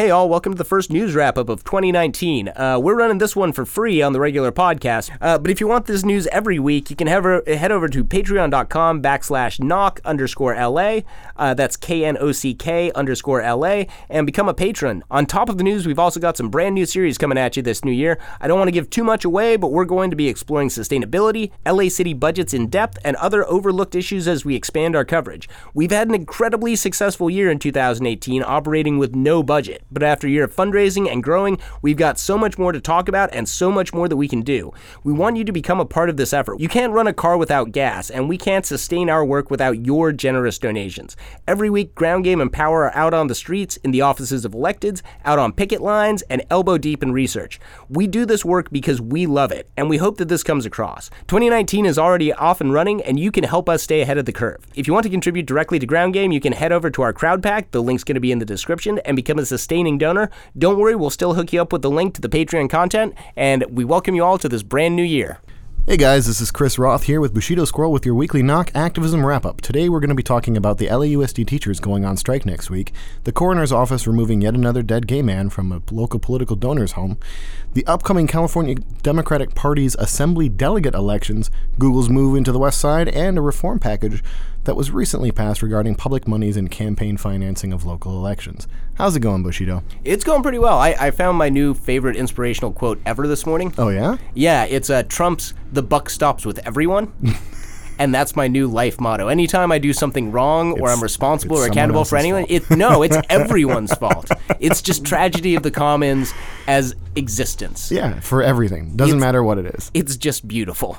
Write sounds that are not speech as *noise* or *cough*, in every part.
Hey, all, welcome to the first news wrap up of 2019. Uh, we're running this one for free on the regular podcast, uh, but if you want this news every week, you can head over, head over to patreon.com backslash knock underscore LA. Uh, that's K N O C K underscore LA, and become a patron. On top of the news, we've also got some brand new series coming at you this new year. I don't want to give too much away, but we're going to be exploring sustainability, LA city budgets in depth, and other overlooked issues as we expand our coverage. We've had an incredibly successful year in 2018, operating with no budget. But after a year of fundraising and growing, we've got so much more to talk about and so much more that we can do. We want you to become a part of this effort. You can't run a car without gas, and we can't sustain our work without your generous donations. Every week, Ground Game and Power are out on the streets, in the offices of electeds, out on picket lines, and elbow deep in research. We do this work because we love it, and we hope that this comes across. 2019 is already off and running, and you can help us stay ahead of the curve. If you want to contribute directly to Ground Game, you can head over to our crowd pack. The link's going to be in the description, and become a donor. Don't worry, we'll still hook you up with the link to the Patreon content, and we welcome you all to this brand new year. Hey guys, this is Chris Roth here with Bushido Squirrel with your weekly Knock Activism Wrap Up. Today we're going to be talking about the LAUSD teachers going on strike next week, the coroner's office removing yet another dead gay man from a local political donor's home, the upcoming California Democratic Party's assembly delegate elections, Google's move into the West Side, and a reform package that was recently passed regarding public monies and campaign financing of local elections. How's it going, Bushido? It's going pretty well. I, I found my new favorite inspirational quote ever this morning. Oh, yeah? Yeah, it's uh, Trump's "The buck stops with everyone." *laughs* and that's my new life motto. Anytime I do something wrong or It's- I'm responsible or accountable for anyone, fault. it no, it's *laughs* everyone's fault. It's just tragedy of the commons as existence. Yeah, for everything. Doesn't It's- matter what it is. It's just beautiful.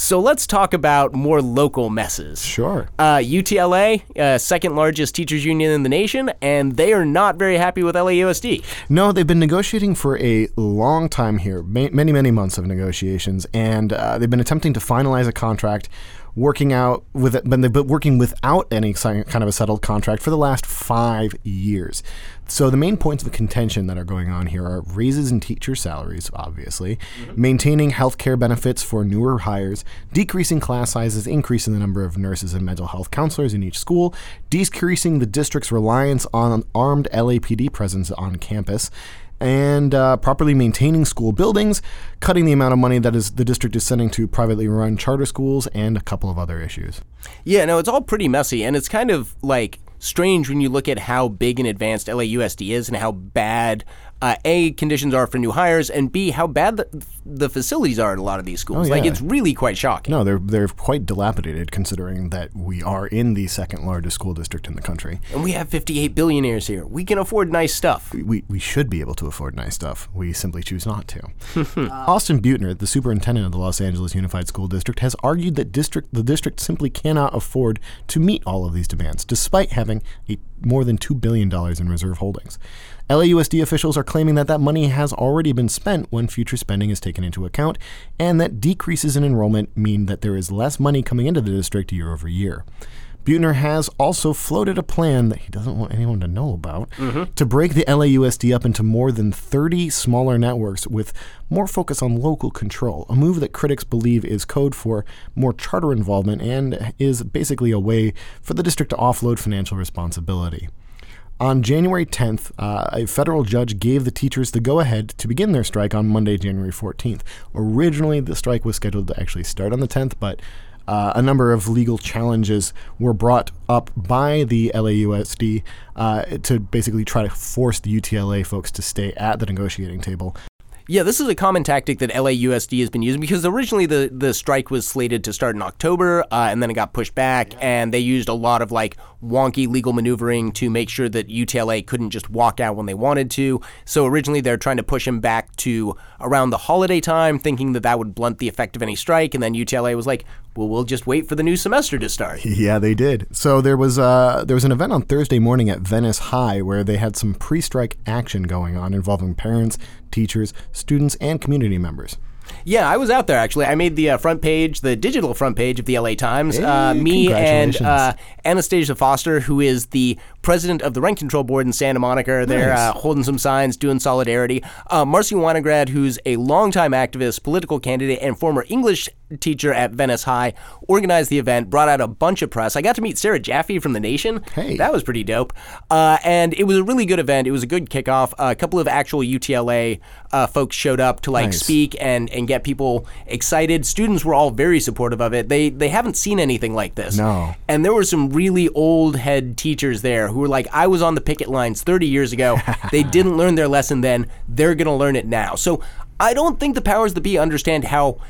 So let's talk about more local messes. Sure. Uh, UTLA, uh, second largest teachers union in the nation, and they are not very happy with LAUSD. No, they've been negotiating for a long time here, ma- many, many months of negotiations, and uh, they've been attempting to finalize a contract, working out with it, but they've been working without any kind of a settled contract for the last five years. So the main points of contention that are going on here are raises in teacher salaries, obviously, mm-hmm. maintaining health care benefits for newer hires, decreasing class sizes, increasing the number of nurses and mental health counselors in each school, decreasing the district's reliance on armed LAPD presence on campus, and uh, properly maintaining school buildings, cutting the amount of money that is the district is sending to privately run charter schools, and a couple of other issues. Yeah, no, it's all pretty messy, and it's kind of like strange when you look at how big and advanced LAUSD is and how bad uh, a conditions are for new hires, and b how bad the, the facilities are at a lot of these schools. Oh, Like it's really quite shocking. No, they're they're quite dilapidated considering that we are in the second largest school district in the country. And we have 58 billionaires here. We can afford nice stuff. we, we should be able to afford nice stuff. We simply choose not to. *laughs* Austin Beutner, the superintendent of the Los Angeles Unified School District, has argued that district the district simply cannot afford to meet all of these demands, despite having a, more than $2 billion in reserve holdings. LAUSD officials are claiming that that money has already been spent when future spending is taken into account, and that decreases in enrollment mean that there is less money coming into the district year over year. Beutner has also floated a plan that he doesn't want anyone to know about to break the LAUSD up into more than 30 smaller networks with more focus on local control, a move that critics believe is code for more charter involvement and is basically a way for the district to offload financial responsibility. On January 10th, uh, a federal judge gave the teachers the go ahead to begin their strike on Monday, January 14th. Originally, the strike was scheduled to actually start on the 10th, but uh, a number of legal challenges were brought up by the LAUSD uh, to basically try to force the UTLA folks to stay at the negotiating table. Yeah, this is a common tactic that LAUSD has been using because originally the, the strike was slated to start in October uh, and then it got pushed back, and they used a lot of like wonky legal maneuvering to make sure that UTLA couldn't just walk out when they wanted to. So originally they're trying to push him back to around the holiday time, thinking that that would blunt the effect of any strike, and then UTLA was like, well, we'll just wait for the new semester to start. *laughs* Yeah, they did. So there was uh, there was an event on Thursday morning at Venice High where they had some pre-strike action going on involving parents, teachers, students, and community members. Yeah, I was out there actually. I made the uh, front page, the digital front page of the LA Times. uh, me and uh, Anastasia Foster, who is the president of the Rent Control Board in Santa Monica, are there Nice. uh, holding some signs, doing solidarity. Uh, Marcy Winograd, who's a longtime activist, political candidate, and former English teacher at Venice High, organized the event, brought out a bunch of press. I got to meet Sarah Jaffe from The Nation. Hey. That was pretty dope. Uh, and it was a really good event. It was a good kickoff. a couple of actual UTLA uh, folks showed up to like Nice. speak and, and get people excited. Students were all very supportive of it. They they haven't seen anything like this. No. And there were some really old head teachers there who were like, I was on the picket lines 30 years ago. *laughs* they didn't learn their lesson then. They're going to learn it now. So I don't think the powers that be understand how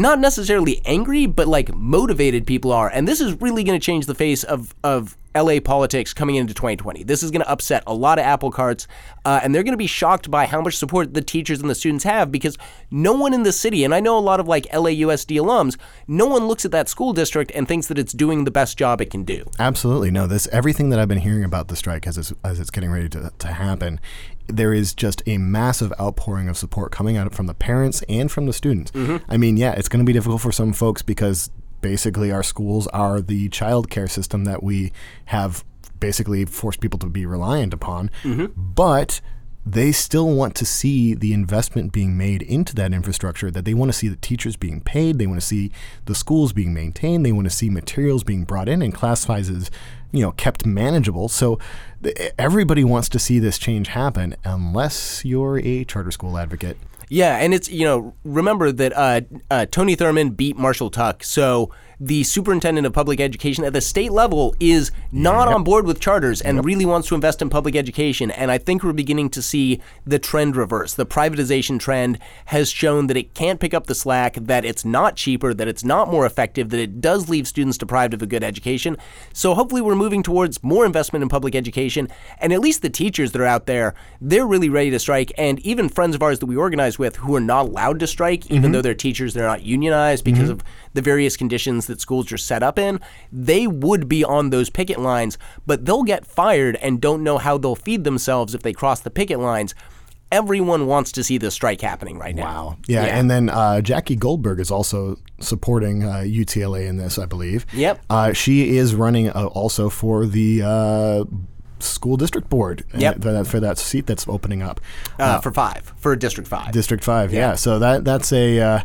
not necessarily angry, but like motivated people are. And this is really going to change the face of, of LA politics coming into 2020. This is going to upset a lot of apple carts, uh, and they're going to be shocked by how much support the teachers and the students have because no one in the city, and I know a lot of like LAUSD alums, no one looks at that school district and thinks that it's doing the best job it can do. Absolutely. No, this everything that I've been hearing about the strike as it's, as it's getting ready to, to happen, there is just a massive outpouring of support coming out from the parents and from the students. I mean, yeah, it's going to be difficult for some folks because basically our schools are the child care system that we have basically forced people to be reliant upon. Mm-hmm. But they still want to see the investment being made into that infrastructure that they want to see the teachers being paid they want to see the schools being maintained they want to see materials being brought in and class sizes you know kept manageable. So th- everybody wants to see this change happen unless you're a charter school advocate Yeah, and it's you know remember that uh, uh, Tony Thurmond beat Marshall Tuck, so the superintendent of public education at the state level is not on board with charters and really wants to invest in public education. And I think we're beginning to see the trend reverse. The privatization trend has shown that it can't pick up the slack, that it's not cheaper, that it's not more effective, that it does leave students deprived of a good education. So hopefully we're moving towards more investment in public education. And at least the teachers that are out there, they're really ready to strike. And even friends of ours that we organize with who are not allowed to strike, even mm-hmm. though they're teachers, they're not unionized because mm-hmm. of the various conditions that schools are set up in, they would be on those picket lines, but they'll get fired and don't know how they'll feed themselves if they cross the picket lines. Everyone wants to see the strike happening right now. Wow. Yeah, and then uh, Jackie Goldberg is also supporting uh, UTLA in this I believe Yep. uh, she is running uh, also for the uh, school district board uh, Yep. for, that, for that seat that's opening up uh, for five, for District 5. District Five, yeah. So that that's a uh,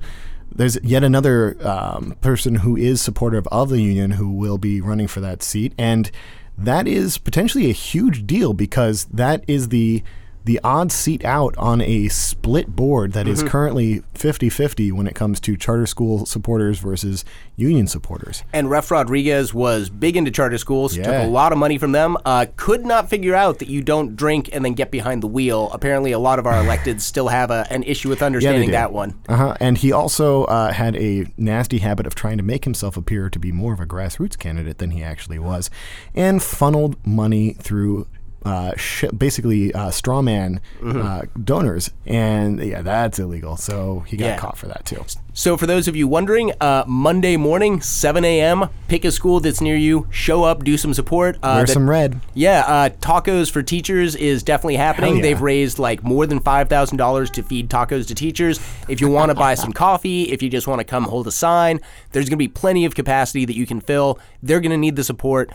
there's yet another um, person who is supportive of the union who will be running for that seat, and that is potentially a huge deal because that is the the odd seat out on a split board that is currently 50-50 when it comes to charter school supporters versus union supporters. and Ref Rodriguez was big into charter schools, took a lot of money from them, uh, could not figure out that you don't drink and then get behind the wheel. Apparently, a lot of our *sighs* electeds still have a, an issue with understanding do. that one. Uh-huh. And he also uh, had a nasty habit of trying to make himself appear to be more of a grassroots candidate than he actually was, and funneled money through. Uh, sh- basically, uh, straw man Mm-hmm. uh, donors, and yeah, that's illegal. So he got Yeah. caught for that too. So, for those of you wondering, uh, Monday morning, 7 a.m., pick a school that's near you, show up, do some support. Uh, Wear some red. Yeah, uh, tacos for teachers is definitely happening. Yeah. They've raised like more than five thousand dollars to feed tacos to teachers. If you want to buy some coffee, if you just want to come hold a sign, there's going to be plenty of capacity that you can fill. They're going to need the support.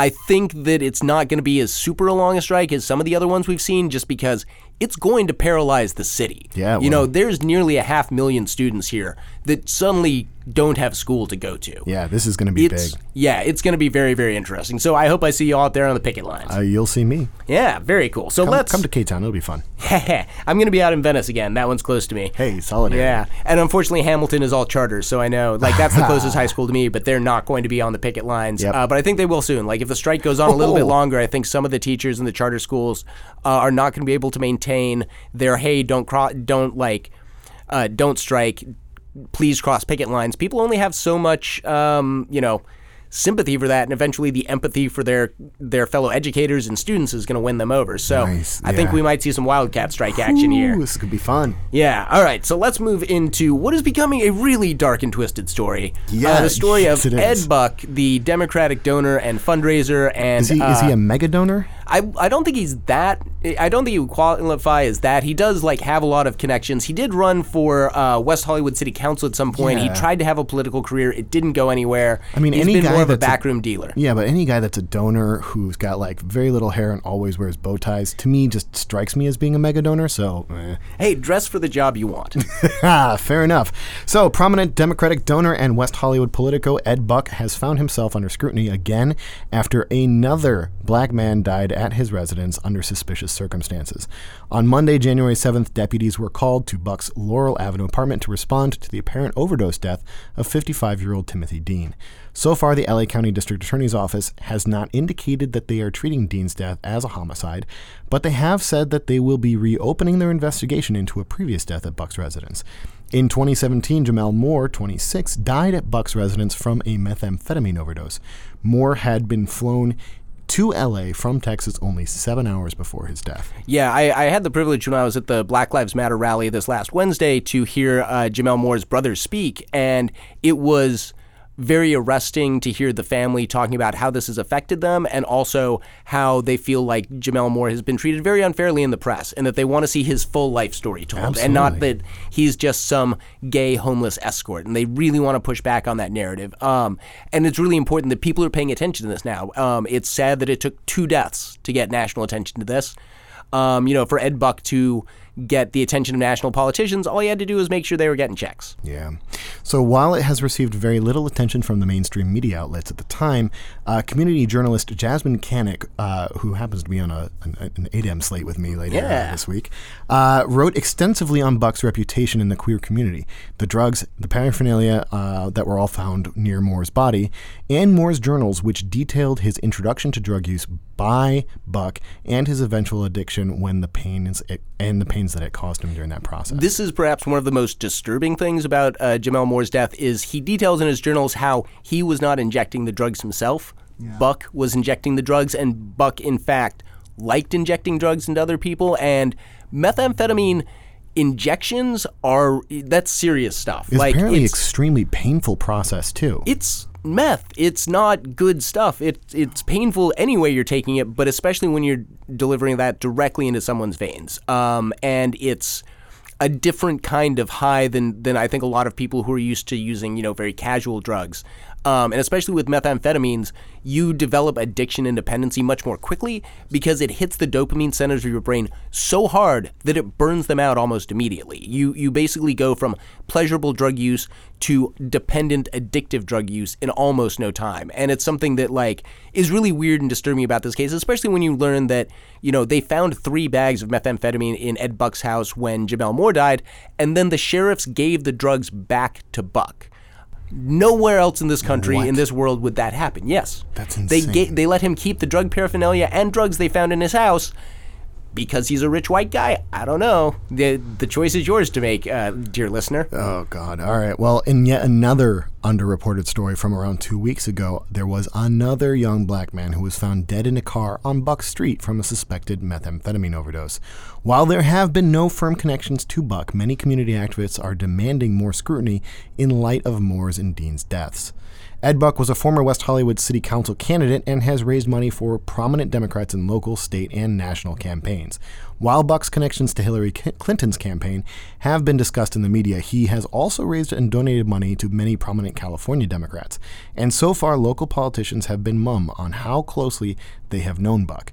I think that it's not going to be as super long a strike as some of the other ones we've seen, just because it's going to paralyze the city. Yeah, you know, there's nearly a half million students here that suddenly don't have school to go to. Yeah, this is going to be It's big. yeah, it's going to be very very interesting. So I hope I see you all out there on the picket lines. Uh, you'll see me. Yeah, very cool. So Come, let's. come to K Town. It'll be fun. *laughs* I'm going to be out in Venice again. That one's close to me. Hey, solidarity. Yeah, and unfortunately, Hamilton is all charters, so I know like that's the closest high *laughs* school to me. But they're not going to be on the picket lines. Yep. Uh, but I think they will soon. Like if the strike goes on a little bit Oh. longer, I think some of the teachers in the charter schools uh, are not going to be able to maintain their hey, don't don't like, uh, don't strike, please cross picket lines. People only have so much, um, you know. Sympathy for that, and eventually the empathy for their their fellow educators and students is going to win them over. So Nice, I think we might see some wildcat strike action here. This could be fun. Yeah. All right. So let's move into what is becoming a really dark and twisted story. Yeah, Uh, the story of Ed. Buck, the Democratic donor and fundraiser, and Is he uh, is he a mega donor? I, I don't think he's that. I don't think he would qualify as that. He does like have a lot of connections. He did run for uh, West Hollywood City Council at some point. He tried to have a political career. It didn't go anywhere. I mean, he's any been guy more of a that's a- backroom dealer. Yeah, but any guy that's a donor who's got like very little hair and always wears bow ties, to me, just strikes me as being a mega donor. So, eh. Hey, dress for the job you want. *laughs* Fair enough. So, prominent Democratic donor and West Hollywood Politico Ed Buck has found himself under scrutiny again after another black man died at his residence under suspicious circumstances. On Monday, January 7th, deputies were called to Buck's Laurel Avenue apartment to respond to the apparent overdose death of 55 year old Timothy Dean. So far, the LA County District Attorney's Office has not indicated that they are treating Dean's death as a homicide, but they have said that they will be reopening their investigation into a previous death at Buck's residence. In 2017, Gemmel Moore, 26, died at Buck's residence from a methamphetamine overdose. Moore had been flown to LA from Texas only seven hours before his death. Yeah, I, I had the privilege when I was at the Black Lives Matter rally this last Wednesday to hear uh, Gemmel Moore's brother speak, and it was very arresting to hear the family talking about how this has affected them and also how they feel like Gemmel Moore has been treated very unfairly in the press and that they want to see his full life story told and not that he's just some gay homeless escort. And they really want to push back on that narrative. Um, and it's really important that people are paying attention to this now. Um, it's sad that it took two deaths to get national attention to this. Um, you know for ed buck to get the attention of national politicians all he had to do was make sure they were getting checks Yeah. So while it has received very little attention from the mainstream media outlets at the time, uh, community journalist Jasmyne Cannick, uh, who happens to be on a, an, an ADEM slate with me later uh, Yeah. this week, uh, wrote extensively on Buck's reputation in the queer community, the drugs, the paraphernalia uh, that were all found near Moore's body, and Moore's journals, which detailed his introduction to drug use by Buck and his eventual addiction when the pains it, and the pains that it caused him during that process. This is perhaps one of the most disturbing things about uh, Gemmel Moore's death is he details in his journals how he was not injecting the drugs himself. Buck was injecting the drugs, and Buck, in fact, liked injecting drugs into other people. And methamphetamine injections are that's serious stuff. it's like apparently it's, extremely painful process too. it's meth. It's not good stuff. It it's painful any way you're taking it, but especially when you're delivering that directly into someone's veins. Um, and it's a different kind of high than than I think a lot of people who are used to using you know very casual drugs. Um, and especially with methamphetamines, you develop addiction and dependency much more quickly because it hits the dopamine centers of your brain so hard that it burns them out almost immediately. You you basically go from pleasurable drug use to dependent addictive drug use in almost no time. And it's something that like is really weird and disturbing about this case, especially when you learn that, you know, they found 3 bags of methamphetamine in Ed Buck's house when Gemmel Moore died, and then the sheriffs gave the drugs back to Buck. Nowhere else in this country, What? in this world, would that happen. Yes, That's They ga- they let him keep the drug paraphernalia and drugs they found in his house because he's a rich white guy. I don't know. the The choice is yours to make, uh, dear listener. Oh God! All right. Well, in yet another underreported story from around two weeks ago, there was another young black man who was found dead in a car on Buck Street from a suspected methamphetamine overdose. While there have been no firm connections to Buck, many community activists are demanding more scrutiny in light of Moore's and Dean's deaths. Ed Buck was a former West Hollywood City Council candidate and has raised money for prominent Democrats in local, state, and national campaigns. While Buck's connections to Hillary Clinton's campaign have been discussed in the media, he has also raised and donated money to many prominent California Democrats. And so far, local politicians have been mum on how closely they have known Buck.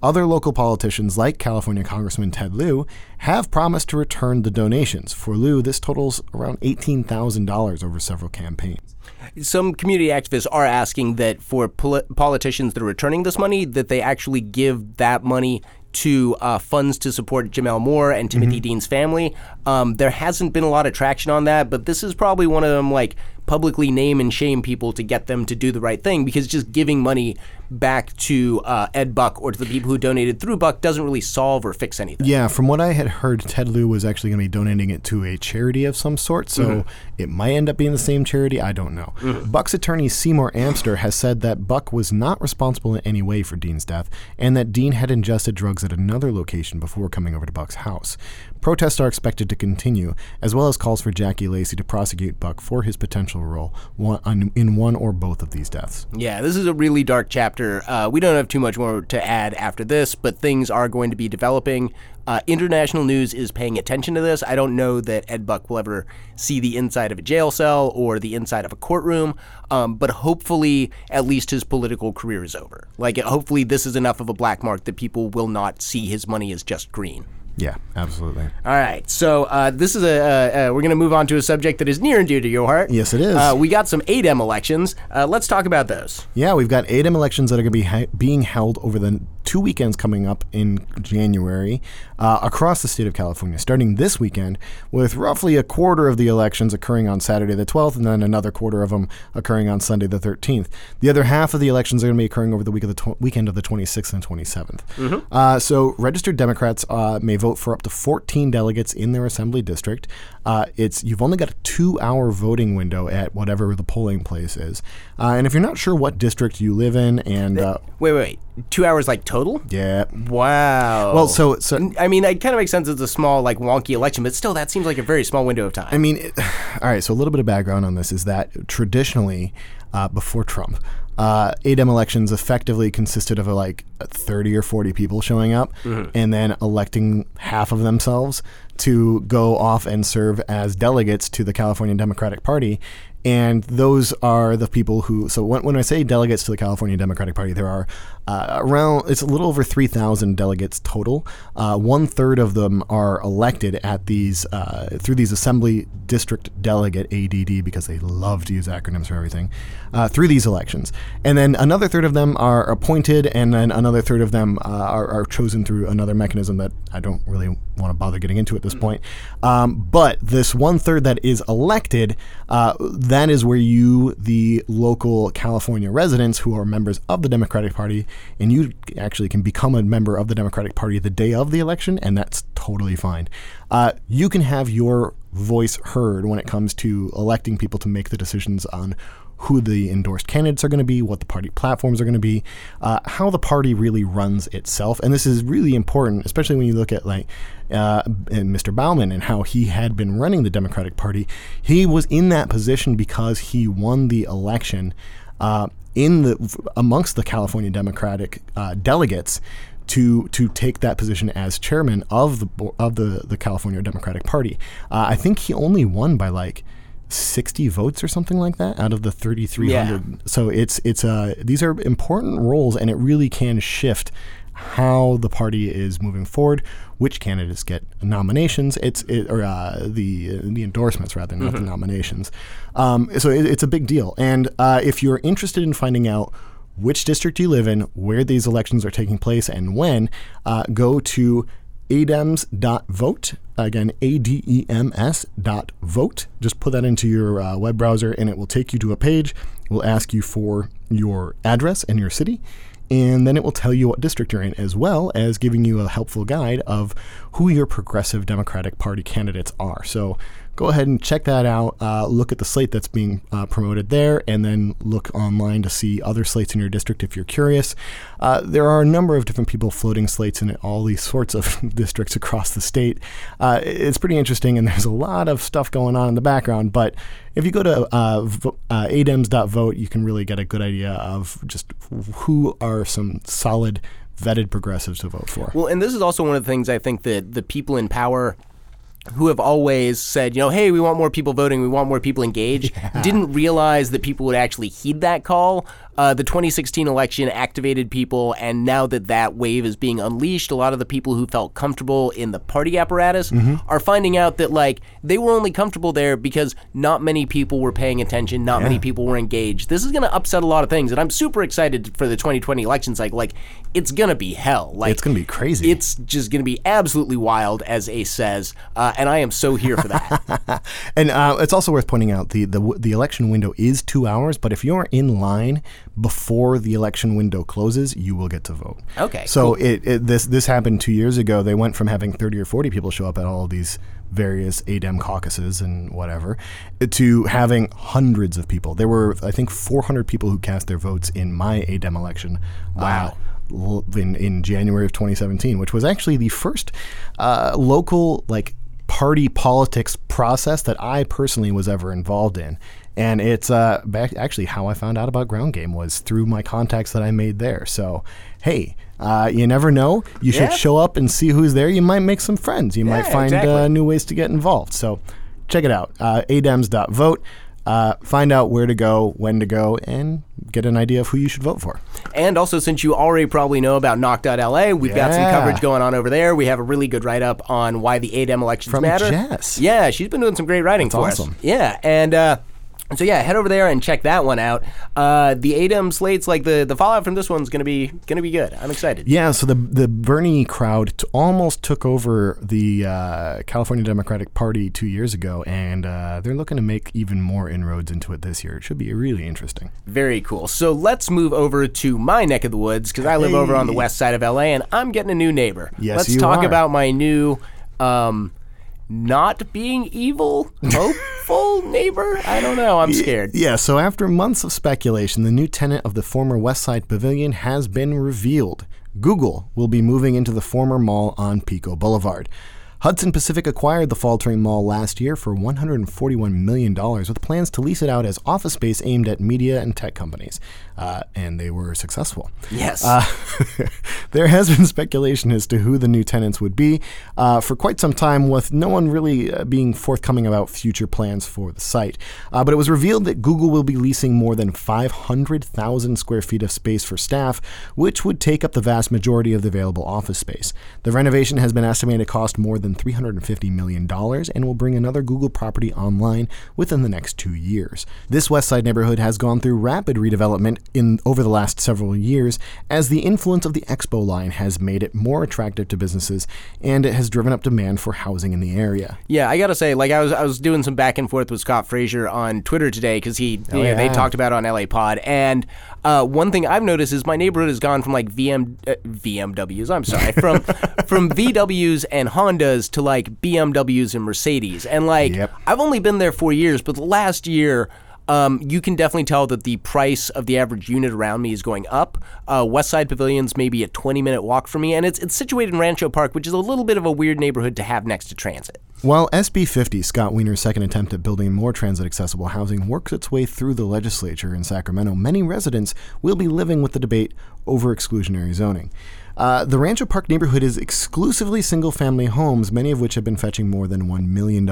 Other local politicians, like California Congressman Ted Lieu, have promised to return the donations. For Lieu, this totals around $18,000 over several campaigns. some community activists are asking that for poli- politicians that are returning this money, that they actually give that money to uh, funds to support Gemmel Moore and Timothy Dean's family. Um, there hasn't been a lot of traction on that, but this is probably one of them like publicly name and shame people to get them to do the right thing because just giving money back to uh, Ed Buck or to the people who donated through Buck doesn't really solve or fix anything. Yeah, from what I had heard, Ted Lieu was actually going to be donating it to a charity of some sort, so it might end up being the same charity. I don't know. Buck's attorney Seymour Amster has said that Buck was not responsible in any way for Dean's death, and that Dean had ingested drugs at another location before coming over to Buck's house. Protests are expected to continue, as well as calls for Jackie Lacey to prosecute Buck for his potential crucial role one, in one or both of these deaths. Yeah, this is a really dark chapter. Uh, we don't have too much more to add after this, but things are going to be developing. Uh, international news is paying attention to this. I don't know that Ed Buck will ever see the inside of a jail cell or the inside of a courtroom, um, but hopefully, at least his political career is over. Like, hopefully, this is enough of a black mark that people will not see his money as just green. Yeah, absolutely. All right, so uh, this is a uh, uh, we're going to move on to a subject that is near and dear to your heart. Yes, it is. Uh, we got some ADEM elections. Uh, let's talk about those. Yeah, we've got ADEM elections that are going to be ha- being held over the two weekends coming up in January uh, across the state of California, starting this weekend, with roughly a quarter of the elections occurring on Saturday the 12th, and then another quarter of them occurring on Sunday the 13th. The other half of the elections are going to be occurring over the week of the tw- weekend of the 26th and 27th. Mm-hmm. Uh, so, registered Democrats uh, may vote for up to 14 delegates in their assembly district. Uh, it's you've only got a two-hour voting window at whatever the polling place is, uh, and if you're not sure what district you live in, and wait, wait, wait two hours like total? Yeah. Wow. Well, so so I mean, it kind of makes sense. It's a small, like wonky election, but still, that seems like a very small window of time. I mean, it, *sighs* all right. So a little bit of background on this is that traditionally, uh, before Trump, uh, ADEM elections effectively consisted of a, like 30 or 40 people showing up mm-hmm. and then electing half of themselves to go off and serve as delegates to the California Democratic Party and those are the people who. So when, when I say delegates to the California Democratic Party, there are uh, around it's a little over three thousand delegates total. Uh, one third of them are elected at these uh, through these Assembly District Delegate (ADD) because they love to use acronyms for everything uh, through these elections, and then another third of them are appointed, and then another third of them uh, are, are, chosen through another mechanism that I don't really want to bother getting into at this point. Um, but this one third that is elected uh, that is where you, the local California residents who are members of the Democratic Party, and you actually can become a member of the Democratic Party the day of the election, and that's totally fine. Uh, you can have your voice heard when it comes to electing people to make the decisions on who the endorsed candidates are going to be, what the party platforms are going to be, uh, how the party really runs itself. And this is really important, especially when you look at like uh, Mr. Bauman and how he had been running the Democratic Party. He was in that position because he won the election uh, in the amongst the California Democratic uh, delegates to to take that position as chairman of the of the the California Democratic Party. Uh, I think he only won by like 60 votes or something like that out of the 3300 yeah. so it's it's uh these are important roles and it really can shift how the party is moving forward which candidates get nominations it's it, or uh, the the endorsements rather not mm-hmm. the nominations um, so it, it's a big deal and uh, if you're interested in finding out which district you live in where these elections are taking place and when uh, go to adems.vote. Again, A D E M S dot vote. Just put that into your uh, web browser and it will take you to a page. It will ask you for your address and your city. And then it will tell you what district you're in, as well as giving you a helpful guide of who your progressive Democratic Party candidates are. So go ahead and check that out. Uh, look at the slate that's being uh, promoted there, and then look online to see other slates in your district if you're curious. Uh, there are a number of different people floating slates in all these sorts of *laughs* districts across the state. Uh, it's pretty interesting, and there's a lot of stuff going on in the background. But if you go to uh, vo- uh, adems.vote, you can really get a good idea of just who are some solid vetted progressives to vote for. Well, and this is also one of the things I think that the people in power who have always said, you know, hey, we want more people voting, we want more people engaged, *laughs* yeah. didn't realize that people would actually heed that call uh, the 2016 election activated people, and now that that wave is being unleashed, a lot of the people who felt comfortable in the party apparatus mm-hmm. are finding out that like they were only comfortable there because not many people were paying attention, not yeah. many people were engaged. This is going to upset a lot of things, and I'm super excited for the 2020 election cycle. Like, it's going to be hell. Like, it's going to be crazy. It's just going to be absolutely wild, as Ace says, uh, and I am so here for that. *laughs* and uh, it's also worth pointing out the, the the election window is two hours, but if you're in line before the election window closes, you will get to vote. Okay. So cool. it, it, this this happened two years ago. They went from having 30 or 40 people show up at all of these various ADEM caucuses and whatever to having hundreds of people. There were, I think, 400 people who cast their votes in my ADEM election. Uh, wow. In, in January of 2017, which was actually the first uh, local like party politics process that I personally was ever involved in. And it's uh, back, actually how I found out about Ground Game was through my contacts that I made there. So, hey, uh, you never know. You should show up and see who's there. You might make some friends. You might find exactly. uh, new ways to get involved. So, check it out. Uh, adems.vote. Uh, find out where to go, when to go, and get an idea of who you should vote for. And also, since you already probably know about Knock.la, we've got some coverage going on over there. We have a really good write up on why the ADEM elections From matter. Jess. Yeah, she's been doing some great writing for awesome. us. Yeah, and uh, so yeah, head over there and check that one out. Uh, the ADEM slates, like the the fallout from this one's gonna be gonna be good. I'm excited. Yeah, so the the Bernie crowd t- almost took over the uh, California Democratic Party two years ago, and uh, they're looking to make even more inroads into it this year. It should be really interesting. Very cool. So let's move over to my neck of the woods because I live over on the west side of LA and I'm getting a new neighbor. Yes, let's you talk are. about my new um not being evil, hopeful *laughs* neighbor. I don't know. I'm scared. Yeah, so after months of speculation, the new tenant of the former Westside Pavilion has been revealed. Google will be moving into the former mall on Pico Boulevard. Hudson Pacific acquired the faltering mall last year for $141 million with plans to lease it out as office space aimed at media and tech companies. Uh, and they were successful. Yes. Uh, *laughs* there has been speculation as to who the new tenants would be uh, for quite some time, with no one really uh, being forthcoming about future plans for the site. Uh, but it was revealed that Google will be leasing more than 500,000 square feet of space for staff, which would take up the vast majority of the available office space. The renovation has been estimated to cost more than $350 million and will bring another Google property online within the next two years. This West Side neighborhood has gone through rapid redevelopment in over the last several years as the influence of the Expo line has made it more attractive to businesses and it has driven up demand for housing in the area. Yeah, I gotta say, like I was, I was doing some back and forth with Scott Frazier on Twitter today because he, you know, they talked about it on LA Pod, and uh, one thing I've noticed is my neighborhood has gone from like VM, uh, VMWs, I'm sorry, from *laughs* from VWs and Hondas to like BMWs and Mercedes, and like Yep. I've only been there four years, but the last year. Um, you can definitely tell that the price of the average unit around me is going up. Uh, West Side Pavilion's maybe a 20 minute walk for me, and it's it's situated in Rancho Park, which is a little bit of a weird neighborhood to have next to transit. While SB 50, Scott Wiener's second attempt at building more transit accessible housing, works its way through the legislature in Sacramento, many residents will be living with the debate over exclusionary zoning. Uh, the Rancho Park neighborhood is exclusively single family homes, many of which have been fetching more than $1 million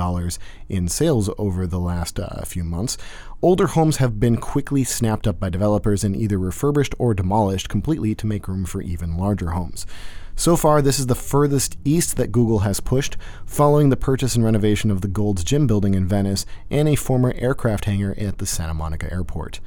in sales over the last uh, few months. Older homes have been quickly snapped up by developers and either refurbished or demolished completely to make room for even larger homes. So far, this is the furthest east that Google has pushed, following the purchase and renovation of the Gold's Gym building in Venice and a former aircraft hangar at the Santa Monica airport.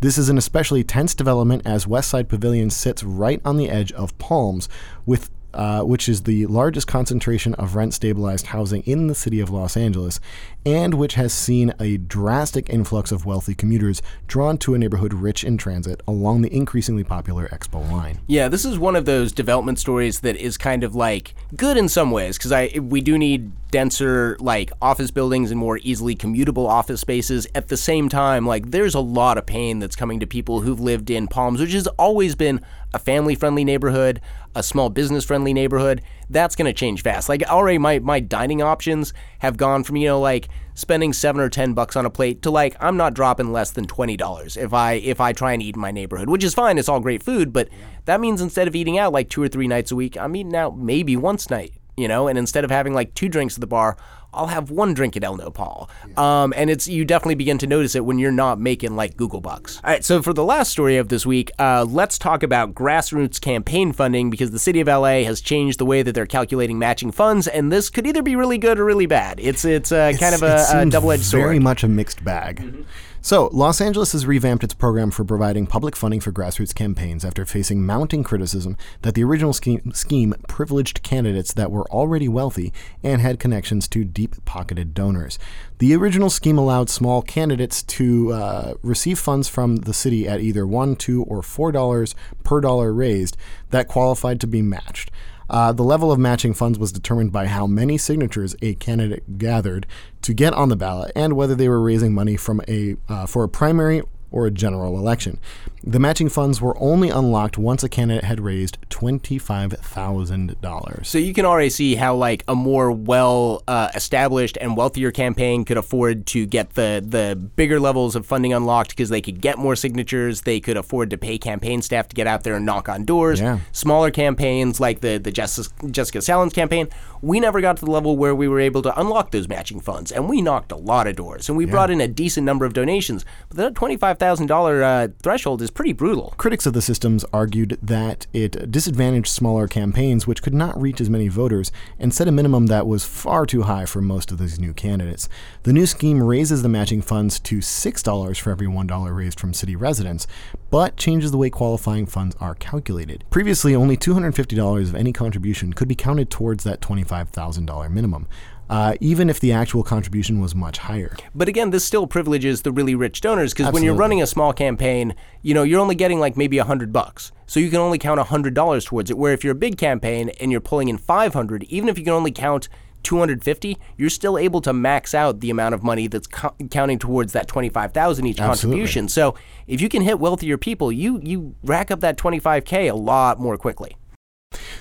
This is an especially tense development as Westside Pavilion sits right on the edge of Palms, with uh, which is the largest concentration of rent stabilized housing in the city of Los Angeles, and which has seen a drastic influx of wealthy commuters drawn to a neighborhood rich in transit along the increasingly popular Expo line. Yeah, this is one of those development stories that is kind of like good in some ways because I we do need denser like office buildings and more easily commutable office spaces. At the same time, like there's a lot of pain that's coming to people who've lived in Palms, which has always been a family-friendly neighborhood, a small business-friendly neighborhood. That's going to change fast. Like already my my dining options have gone from, you know, like spending 7 or 10 bucks on a plate to like I'm not dropping less than $20 if I if I try and eat in my neighborhood, which is fine. It's all great food, but that means instead of eating out like two or three nights a week, I'm eating out maybe once night, you know, and instead of having like two drinks at the bar, I'll have one drink at El Nopal. Um, and it's you definitely begin to notice it when you're not making like Google bucks. All right, so for the last story of this week, uh, let's talk about grassroots campaign funding because the city of LA has changed the way that they're calculating matching funds, and this could either be really good or really bad. It's it's uh, kind of a, a double-edged sword. Very much a mixed bag. So, Los Angeles has revamped its program for providing public funding for grassroots campaigns after facing mounting criticism that the original scheme, scheme privileged candidates that were already wealthy and had connections to deep pocketed donors. The original scheme allowed small candidates to uh, receive funds from the city at either one, two, or four dollars per dollar raised that qualified to be matched. Uh, the level of matching funds was determined by how many signatures a candidate gathered to get on the ballot and whether they were raising money from a uh, for a primary or a general election. The matching funds were only unlocked once a candidate had raised $25,000. So you can already see how like a more well uh, established and wealthier campaign could afford to get the the bigger levels of funding unlocked because they could get more signatures. They could afford to pay campaign staff to get out there and knock on doors. Yeah. Smaller campaigns like the the Jessica, Jessica Salans campaign, we never got to the level where we were able to unlock those matching funds, and we knocked a lot of doors, and we brought in a decent number of donations. But that twenty five thousand uh, threshold is pretty brutal. Critics of the systems argued that it disadvantaged smaller campaigns which could not reach as many voters and set a minimum that was far too high for most of these new candidates. The new scheme raises the matching funds to $6 for every $1 raised from city residents, but changes the way qualifying funds are calculated. Previously, only $250 of any contribution could be counted towards that $25,000 minimum. Uh, even if the actual contribution was much higher. But again, this still privileges the really rich donors because when you're running a small campaign, you know, you're only getting like maybe a hundred bucks. So you can only count a hundred dollars towards it. Where if you're a big campaign and you're pulling in 500, even if you can only count 250, you're still able to max out the amount of money that's co- counting towards that 25,000 each Absolutely. contribution. So if you can hit wealthier people, you you rack up that 25k a lot more quickly.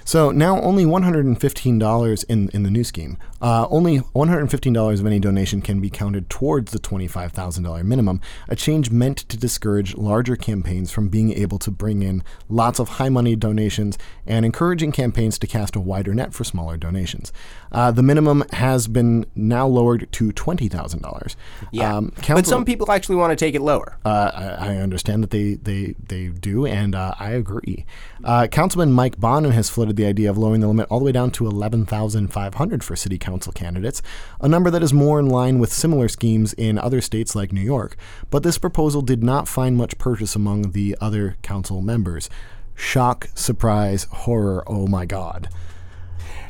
So now only $115 in, in the new scheme. Uh, only $115 of any donation can be counted towards the $25,000 minimum, a change meant to discourage larger campaigns from being able to bring in lots of high money donations and encouraging campaigns to cast a wider net for smaller donations. Uh, the minimum has been now lowered to $20,000. Yeah. Um, but some people actually want to take it lower. uh, I, I understand that they they, they do, and uh, I agree. Uh, Councilman Mike Bonin has floated the idea of lowering the limit all the way down to eleven thousand five hundred for city council candidates, a number that is more in line with similar schemes in other states like New York. But this proposal did not find much purchase among the other council members. Shock, surprise, horror! Oh my God!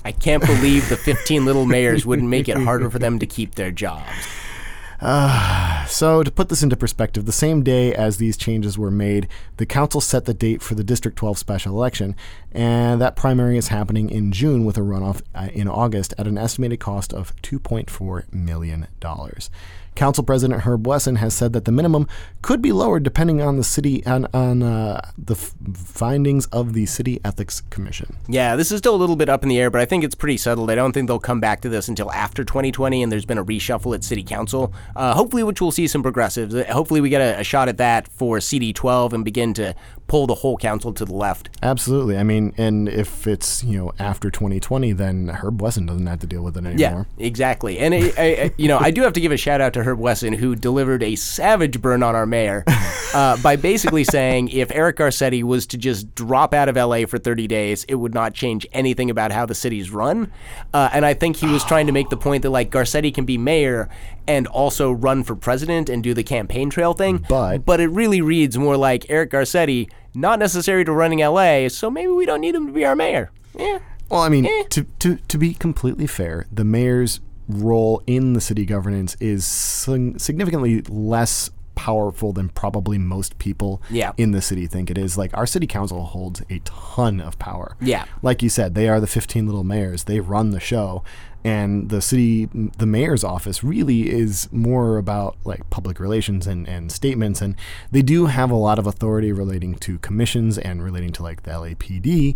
I can't believe the 15 little mayors wouldn't make it harder for them to keep their jobs. So, to put this into perspective, the same day as these changes were made, the council set the date for the District 12 special election, and that primary is happening in June with a runoff uh, in August at an estimated cost of $2.4 million. Council President Herb Wesson has said that the minimum could be lowered depending on the city on, on uh, the f- findings of the City Ethics Commission. Yeah, this is still a little bit up in the air, but I think it's pretty settled. I don't think they'll come back to this until after 2020, and there's been a reshuffle at City Council. Uh, hopefully, which we'll see some progressives. Uh, Hopefully, we get a, a shot at that for CD12 and begin to pull the whole council to the left. Absolutely. I mean, and if it's, you know, after 2020, then Herb Wesson doesn't have to deal with it anymore. Yeah, exactly. And I, I, I- you know, I do have to give a shout out to Herb Wesson, who delivered a savage burn on our mayor *laughs* uh, by basically saying if Eric Garcetti was to just drop out of LA for 30 days, it would not change anything about how the city's run. Uh, and I think he was trying to make the point that like Garcetti can be mayor and also run for president and do the campaign trail thing. But- but it really reads more like Eric Garcetti, not necessary to running LA, so maybe we don't need him to be our mayor. Yeah. Well, I mean, Eh. to, to, to be completely fair, the mayor's role in the city governance is sig- significantly less powerful than probably most people Yeah. in the city think it is. Like, our city council holds a ton of power. Yeah. Like you said, they are the 15 little mayors, they run the show. And the city, the mayor's office really is more about like public relations and, and statements. And they do have a lot of authority relating to commissions and relating to like the LAPD.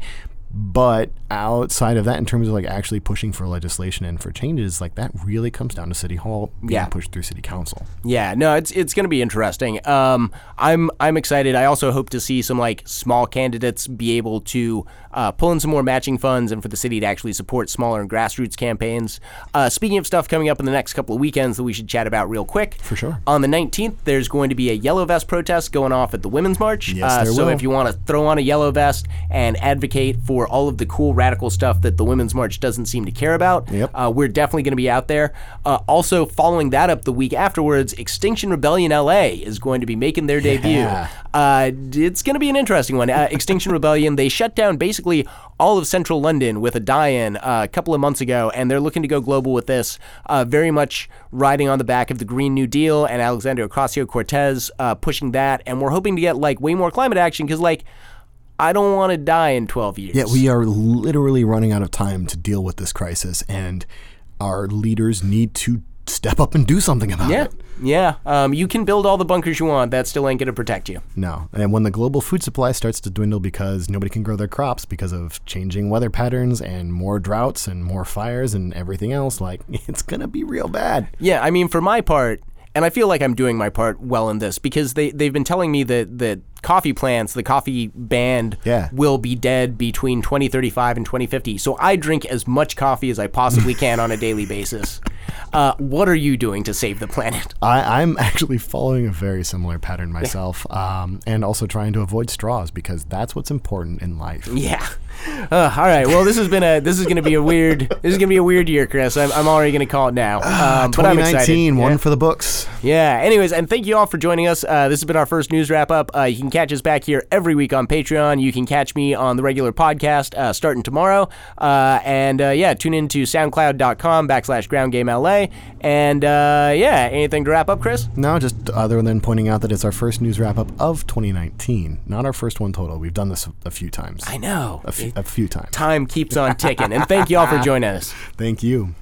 But outside of that, in terms of like actually pushing for legislation and for changes, like that really comes down to City Hall being Yeah. pushed through City Council. Yeah, no, it's it's going to be interesting. Um, I'm I'm excited. I also hope to see some like small candidates be able to uh, pull in some more matching funds and for the city to actually support smaller and grassroots campaigns. Uh, speaking of stuff coming up in the next couple of weekends that we should chat about real quick. For sure. On the 19th, there's going to be a yellow vest protest going off at the Women's March. Yes, uh, there so will. if you want to throw on a yellow vest and advocate for all of the cool radical stuff that the Women's March doesn't seem to care about, Yep. uh, we're definitely going to be out there. Uh, also, following that up the week afterwards, Extinction Rebellion LA is going to be making their debut. Yeah. Uh, it's going to be an interesting one. Uh, Extinction *laughs* Rebellion, they shut down basically all of central London with a die in uh, a couple of months ago, and they're looking to go global with this, uh, very much riding on the back of the Green New Deal and Alexandria Ocasio Cortez uh, pushing that. And we're hoping to get like way more climate action because, like, I don't want to die in 12 years. Yeah, we are literally running out of time to deal with this crisis, and our leaders need to step up and do something about Yeah. it. Yeah. Um, you can build all the bunkers you want. That still ain't going to protect you. No. And when the global food supply starts to dwindle because nobody can grow their crops because of changing weather patterns and more droughts and more fires and everything else, like, *laughs* it's going to be real bad. Yeah, I mean, for my part, and I feel like I'm doing my part well in this because they they've been telling me that that coffee plants, the coffee band, Yeah. will be dead between 2035 and 2050. So I drink as much coffee as I possibly can on a daily basis. *laughs* Uh, what are you doing to save the planet? I, I'm actually following a very similar pattern myself, um, and also trying to avoid straws because that's what's important in life. Yeah. *laughs* Uh, all right. Well, this has been a this is going to be a weird this is going to be a weird year, Chris. I'm, I'm already going to call it now. Um, I'm excited. 2019, Yeah. one for the books. Yeah. Anyways, and thank you all for joining us. Uh, this has been our first news wrap up. Uh, you can catch us back here every week on Patreon. You can catch me on the regular podcast uh, starting tomorrow. Uh, and uh, yeah, tune in to soundcloud.com backslash ground game LA. And uh, yeah, anything to wrap up, Chris? No, just other than pointing out that it's our first news wrap up of 2019, not our first one total. We've done this a, few times. I know. A, f- a few times. Time keeps on ticking. And thank you all for *laughs* joining us. Thank you.